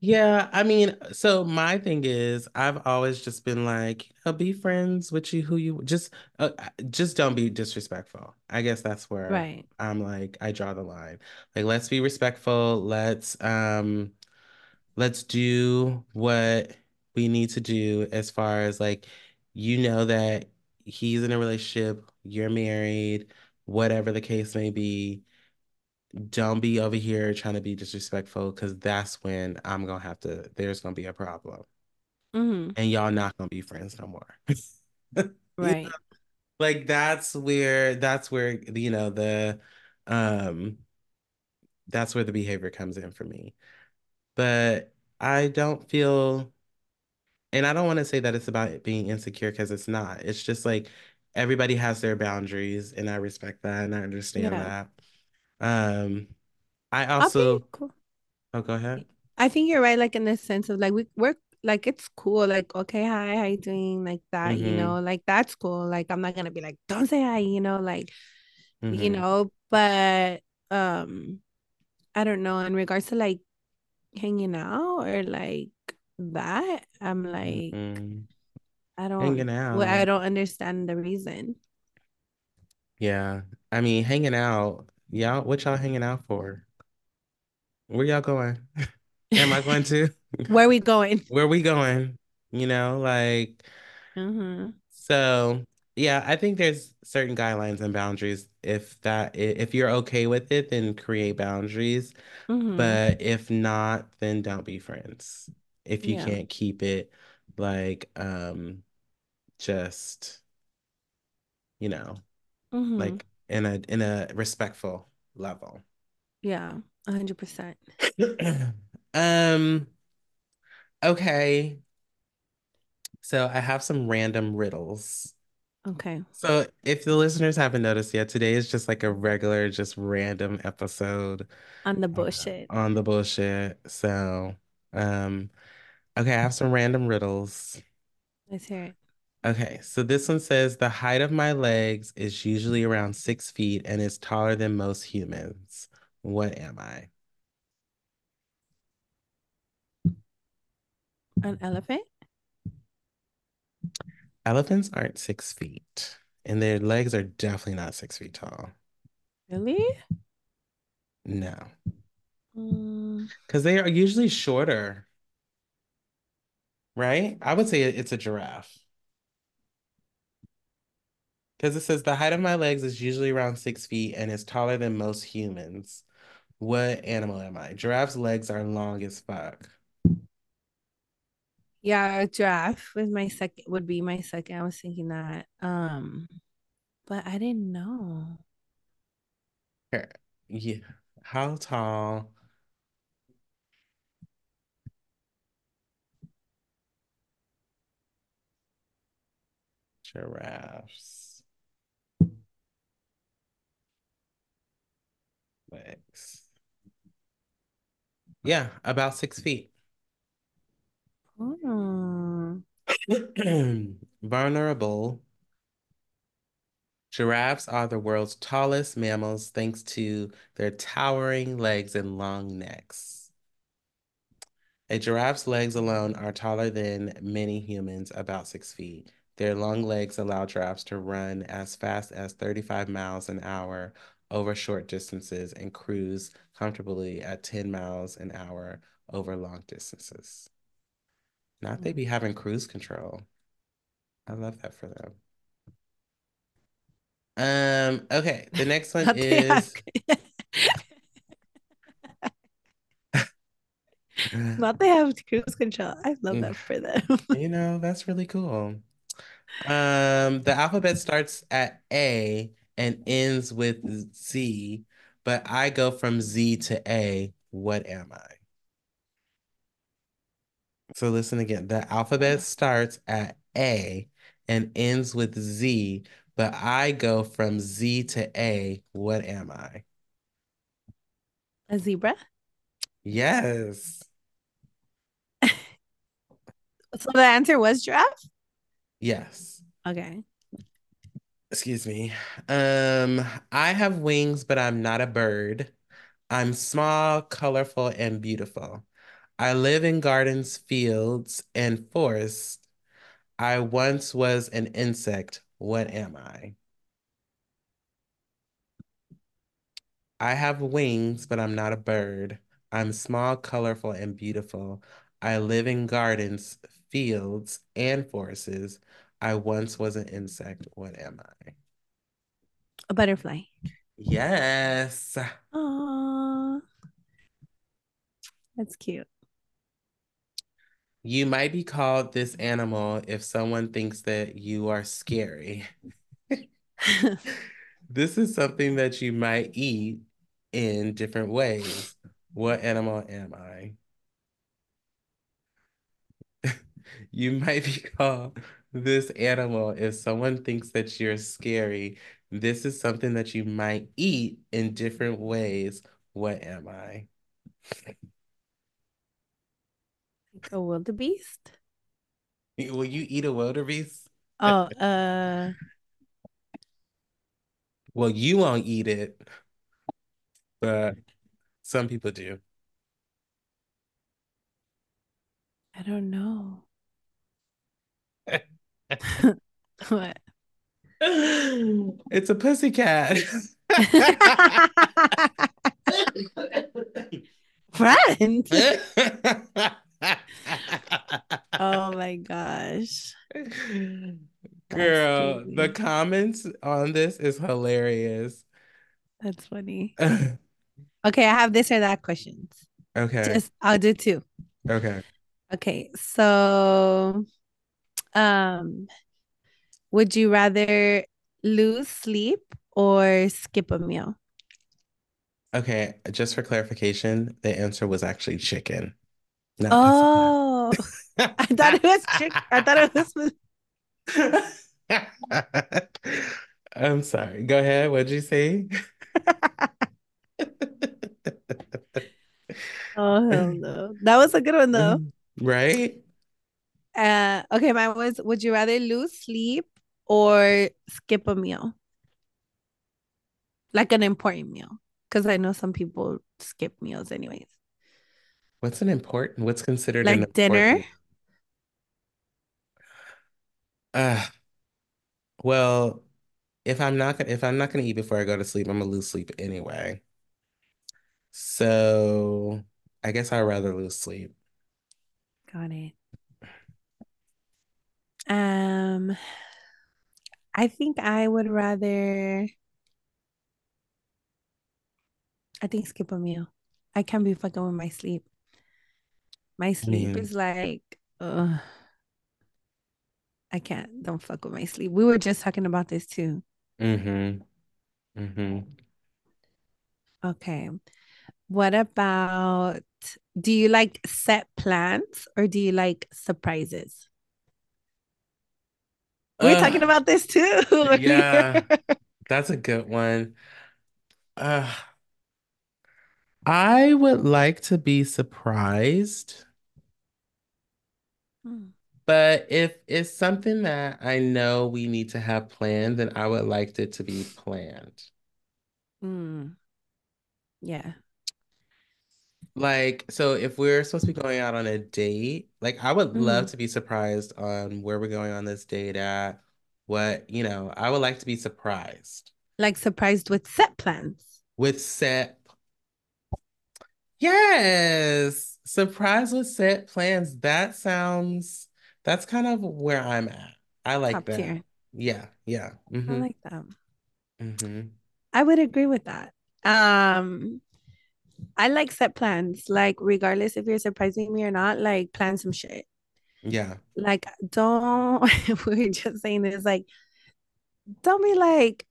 Yeah, I mean, so my thing is, I've always just been like, you know, be friends with you who you just uh, just don't be disrespectful. I guess that's where right. I'm like, I draw the line. Like, let's be respectful. Let's um let's do what we need to do as far as like, you know that he's in a relationship, you're married, whatever the case may be don't be over here trying to be disrespectful because that's when I'm gonna have to, there's gonna be a problem. hmm And y'all not gonna be friends no more. You know, Right. like that's where that's where you know the um that's where the behavior comes in for me. But I don't feel and I don't want to say that it's about being insecure because it's not. It's just like everybody has their boundaries and I respect that and I understand Yeah. that. Um I also cool. oh go ahead. I think you're right, like in the sense of like we we're like it's cool, like okay, hi, how you doing? Like that, you Mm-hmm. know, like that's cool. Like I'm not gonna be like, don't say hi, you know, like you Mm-hmm. know, but um, I don't know, in regards to like hanging out or like that, I'm like, Mm-hmm. I Hanging don't well, I don't understand the reason. Yeah. I mean, hanging out. Y'all, what y'all hanging out for? Where y'all going? Am I going to? Where are we going? Where are we going? You know, like, Mm-hmm. so yeah, I think there's certain guidelines and boundaries. If that, if you're okay with it, then create boundaries. Mm-hmm. But if not, then don't be friends. If you Yeah. can't keep it like, um, just, you know, Mm-hmm. like in a in a respectful level. Yeah, a hundred percent. Um, okay. So I have some random riddles. Okay. So if the listeners haven't noticed yet, today is just like a regular, just random episode On the uh, bullshit. on the bullshit. So, um, okay, I have some random riddles. Let's hear it. Okay, so this one says the height of my legs is usually around six feet and is taller than most humans. What am I? An elephant? Elephants aren't six feet, and their legs are definitely not six feet tall. Really? No, hmm. because they are usually shorter, right? I would say it's a giraffe. Because it says the height of my legs is usually around six feet and is taller than most humans. What animal am I? Giraffe's legs are long as fuck. yeah, a giraffe was my second would be my second. I was thinking that. Um, but I didn't know. Here, Yeah. How tall? Giraffes. Legs. Yeah, about six feet. Hmm. Vulnerable. Giraffes are the world's tallest mammals thanks to their towering legs and long necks. A giraffe's legs alone are taller than many humans, about six feet. Their long legs allow giraffes to run as fast as 35 miles an hour over short distances and cruise comfortably at 10 miles an hour over long distances. Not they be having cruise control. I love that for them. Um, okay, the next one Not they have- is Not they have cruise control. I love that for them. You know, that's really cool. Um, the alphabet starts at A and ends with Z, but I go from Z to A. What am I? So listen again. The alphabet starts at A and ends with Z, but I go from Z to A. What am I? A zebra? Yes. So the answer was giraffe? Yes. Okay. Excuse me. Um, I have wings, but I'm not a bird. I'm small, colorful, and beautiful. I live in gardens, fields, and forests. I once was an insect. What am I? I have wings, but I'm not a bird. I'm small, colorful, and beautiful. I live in gardens, fields, and forests. I once was an insect. What am I? A butterfly. Yes. Aww. That's cute. You might be called this animal if someone thinks that you are scary. This is something that you might eat in different ways. What animal am I? You might be called this animal if someone thinks that you're scary. This is something that you might eat in different ways. What am I? a wildebeest? Will you eat a wildebeest? Oh, uh, Well, you won't eat it, but some people do. I don't know. What? It's a pussycat. Friend. Oh my gosh. Girl, the comments on this is hilarious. That's funny. Okay. Okay, I have this or that questions. Okay. Just I'll do two. Okay. Okay, so um would you rather lose sleep or skip a meal? Okay. Just for clarification, the answer was actually chicken. Not Oh, I thought it was chick- I thought it was. I'm sorry. Go ahead. What'd you say? Oh hell no. That was a good one though. Right? Uh okay, mine was would you rather lose sleep or skip a meal? Like an important meal. Because I know some people skip meals anyways. What's an important? What's considered an Like dinner? Uh, well, if I'm not gonna if I'm not gonna eat before I go to sleep, I'm gonna lose sleep anyway. So I guess I'd rather lose sleep. Got it. Um, I think I would rather I think skip a meal. I can't be fucking with my sleep. My sleep mean, is like, ugh, I can't. Don't fuck with my sleep. We were just talking about this too. mm-hmm, mm-hmm. Okay. What about, do you like set plans or do you like surprises? We were talking Uh, about this too yeah, that's a good one. Uh, I would like to be surprised, Hmm. but if it's something that I know we need to have planned, then I would like it to be planned. Hmm. Yeah. Like, so if we're supposed to be going out on a date, like I would love hmm to be surprised on where we're going on this date at, what, you know, I would like to be surprised Like surprised with set plans. with set, yes, surprise with set plans. That sounds, that's kind of where I'm at. I like Top that. tier. Yeah, yeah. I Mm-hmm. like that. Mm-hmm. I would agree with that. Um, I like set plans. Like, regardless if you're surprising me or not, like plan some shit. Yeah. Like, don't we are just saying this, like, don't be like,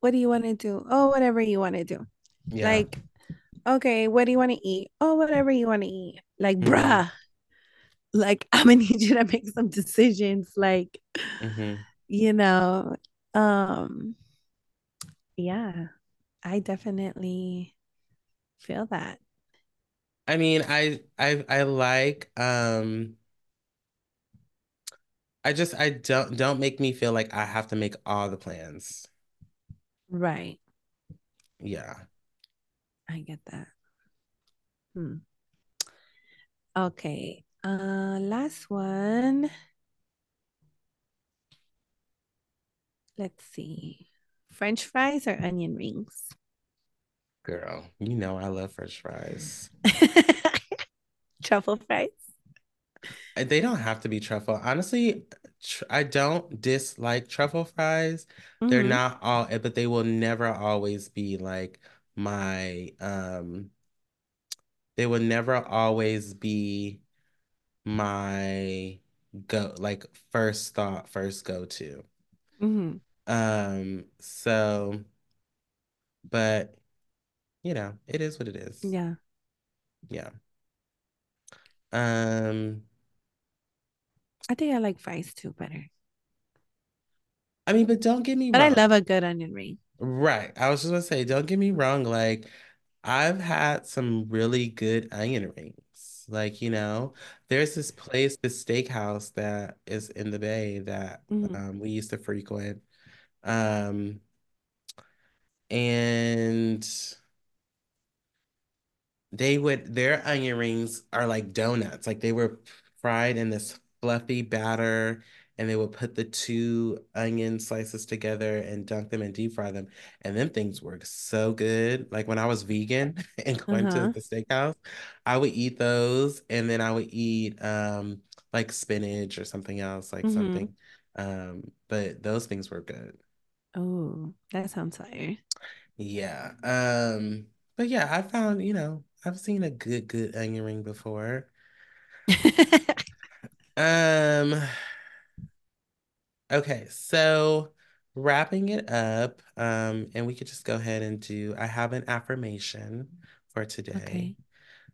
what do you want to do? Oh, whatever you want to do. Yeah. Like, okay, what do you want to eat? Oh, whatever you want to eat. Like, Mm-hmm. bruh, like I'm gonna need you to make some decisions. Like, Mm-hmm. you know, um, yeah, I definitely feel that. I mean, I I I like um I just I don't don't make me feel like I have to make all the plans. Right. Yeah. I get that. Hmm. Okay. Uh, last one. Let's see. French fries or onion rings? Girl, you know I love French fries. Truffle fries? Uh, They don't have to be truffle. Honestly, tr I don't dislike truffle fries. They're hmm not all, eh, but they will never always be like my um they will never always be my go like first thought, first go to. hmm Um, so, but you know, it is what it is. Yeah. Yeah. Um, I think I like fries too better. I mean, but don't get me But I love a good onion ring. Right. I was just gonna say, don't get me wrong. Like, I've had some really good onion rings. Like, you know, there's this place, this steakhouse that is in the Bay that hmm um, we used to frequent. Um, and they would their onion rings are like donuts. Like they were fried in this fluffy batter, and they would put the two onion slices together and dunk them and deep fry them. And then things were so good. Like when I was vegan and going to Uh-huh. the steakhouse, I would eat those, and then I would eat um like spinach or something else, like hmm something. Um, but those things were good. Oh, that sounds fire. Yeah. Um, but yeah, I found, you know, I've seen a good, good onion ring before. Um, okay, so wrapping it up, um, and we could just go ahead and do, I have an affirmation for today. Okay.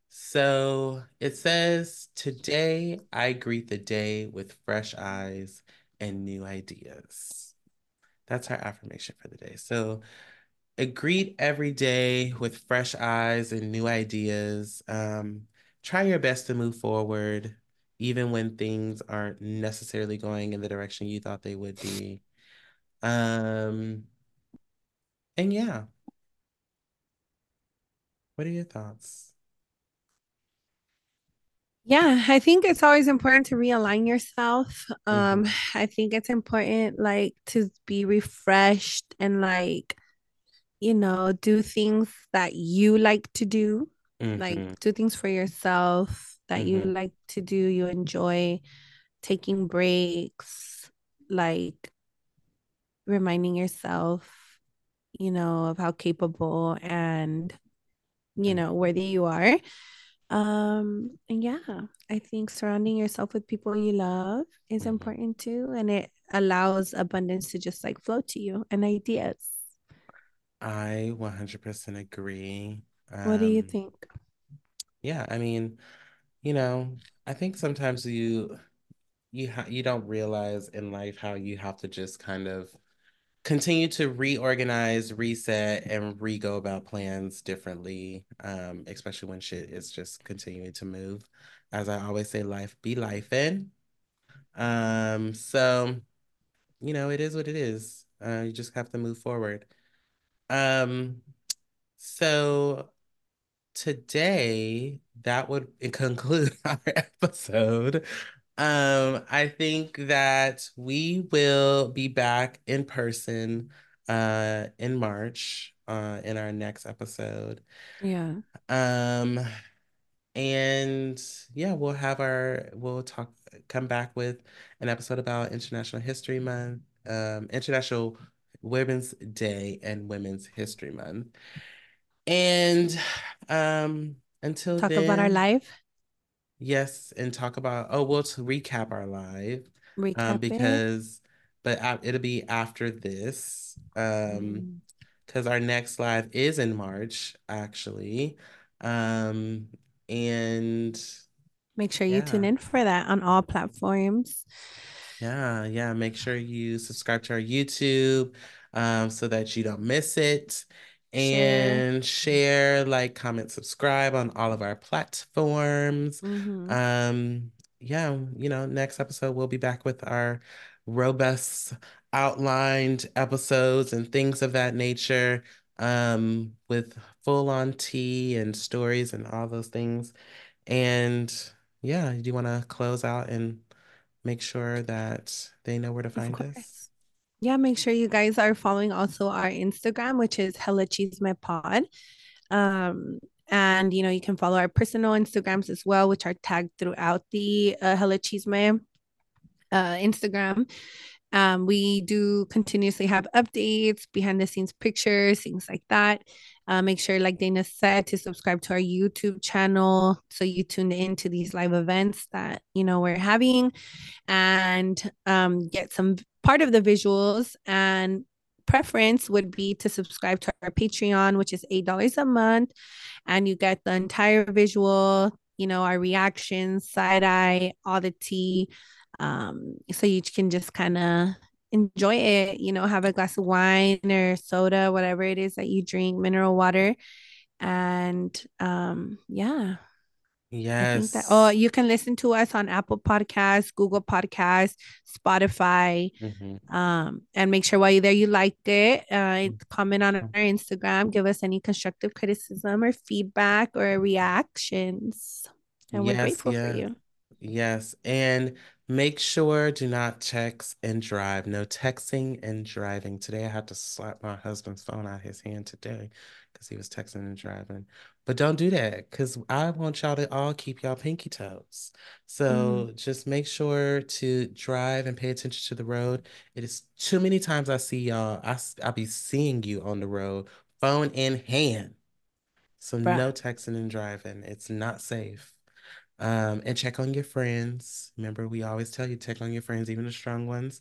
So it says, Today I greet the day with fresh eyes and new ideas. That's our affirmation for the day. So greet every day with fresh eyes and new ideas. Um, try your best to move forward, even when things aren't necessarily going in the direction you thought they would be. Um, and yeah. What are your thoughts? Yeah, I think it's always important to realign yourself. Um, mm-hmm. I think it's important like to be refreshed and like you know, do things that you like to do, mm-hmm. like do things for yourself that mm-hmm. you like to do, you enjoy taking breaks, like reminding yourself, you know, of how capable and, you mm-hmm. know, worthy you are. Um, and yeah, I think surrounding yourself with people you love is mm-hmm. important too. And it allows abundance to just like flow to you and ideas. I 100% agree. What do you um, think? Yeah, I mean, you know, I think sometimes you you ha- you don't realize in life how you have to just kind of continue to reorganize, reset, and re-go about plans differently. Um, especially when shit is just continuing to move. As I always say, life be life in. Um, so you know, it is what it is. Uh, you just have to move forward. Um, so today that would conclude our episode. Um, I think that we will be back in person uh in March uh in our next episode. Yeah. Um and yeah, we'll have our we'll talk come back with an episode about International History Month, um International Women's Day and Women's History Month. And um until talk then, about our live. Yes, and talk about oh well to recap our live. Um, recap um, because it. but it'll be after this. Um because mm. our next live is in March, actually. Um and make sure you yeah. tune in for that on all platforms. Yeah, yeah. Make sure you subscribe to our YouTube um, so that you don't miss it. And share. share, like, comment, subscribe on all of our platforms. Mm-hmm. Um, yeah, you know, next episode we'll be back with our robust outlined episodes and things of that nature um with full on tea and stories and all those things and yeah do you want to close out and make sure that they know where to find us. Yeah, make sure you guys are following also our Instagram, which is Hella Chisme Pod. Um, and you know, you can follow our personal Instagrams as well, which are tagged throughout the uh, Hella Chisme uh, Instagram. Um, we do continuously have updates, behind the scenes pictures, things like that. Uh, make sure, like Dana said, to subscribe to our YouTube channel so you tune in to these live events that you know we're having, and um, get some part of the visuals. And preference would be to subscribe to our Patreon, which is eight dollars a month, and you get the entire visual. You know our reactions, side eye, all the tea um, so you can just kind of enjoy it, you know, have a glass of wine or soda, whatever it is that you drink, mineral water. And um, yeah. Yes. That, oh, you can listen to us on Apple Podcasts, Google Podcasts, Spotify. Mm-hmm. Um, and make sure while you're there, you like it. Uh, comment on our Instagram. Give us any constructive criticism or feedback or reactions. And yes, we're grateful yeah. for you. Yes. And Make sure do not text and drive. No texting and driving. Today I had to slap my husband's phone out of his hand today because he was texting and driving. But don't do that because I want y'all to all keep y'all pinky toes. So mm. just make sure to drive and pay attention to the road. It is too many times I see y'all. I I'll be seeing you on the road, phone in hand. So Bruh. no texting and driving. It's not safe. Um, and check on your friends. Remember, we always tell you check on your friends, even the strong ones.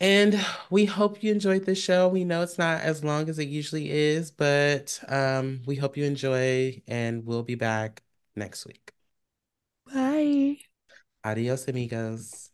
And we hope you enjoyed this show. We know it's not as long as it usually is, but um, we hope you enjoy, and we'll be back next week. Bye. Adios, amigos.